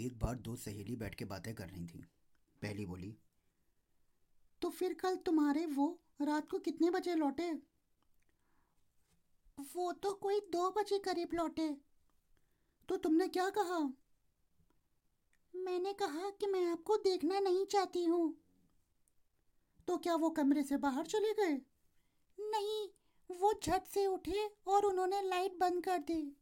एक बार दो सहेली बैठ के बातें कर रही थी। पहली बोली तो फिर कल तुम्हारे वो रात को कितने बजे लौटे? वो तो कोई दो बजे करीब लौटे। तो तुमने क्या कहा? मैंने कहा कि मैं आपको देखना नहीं चाहती हूँ। तो क्या वो कमरे से बाहर चले गए? नहीं, वो झट से उठे और उन्होंने लाइट बंद कर दी।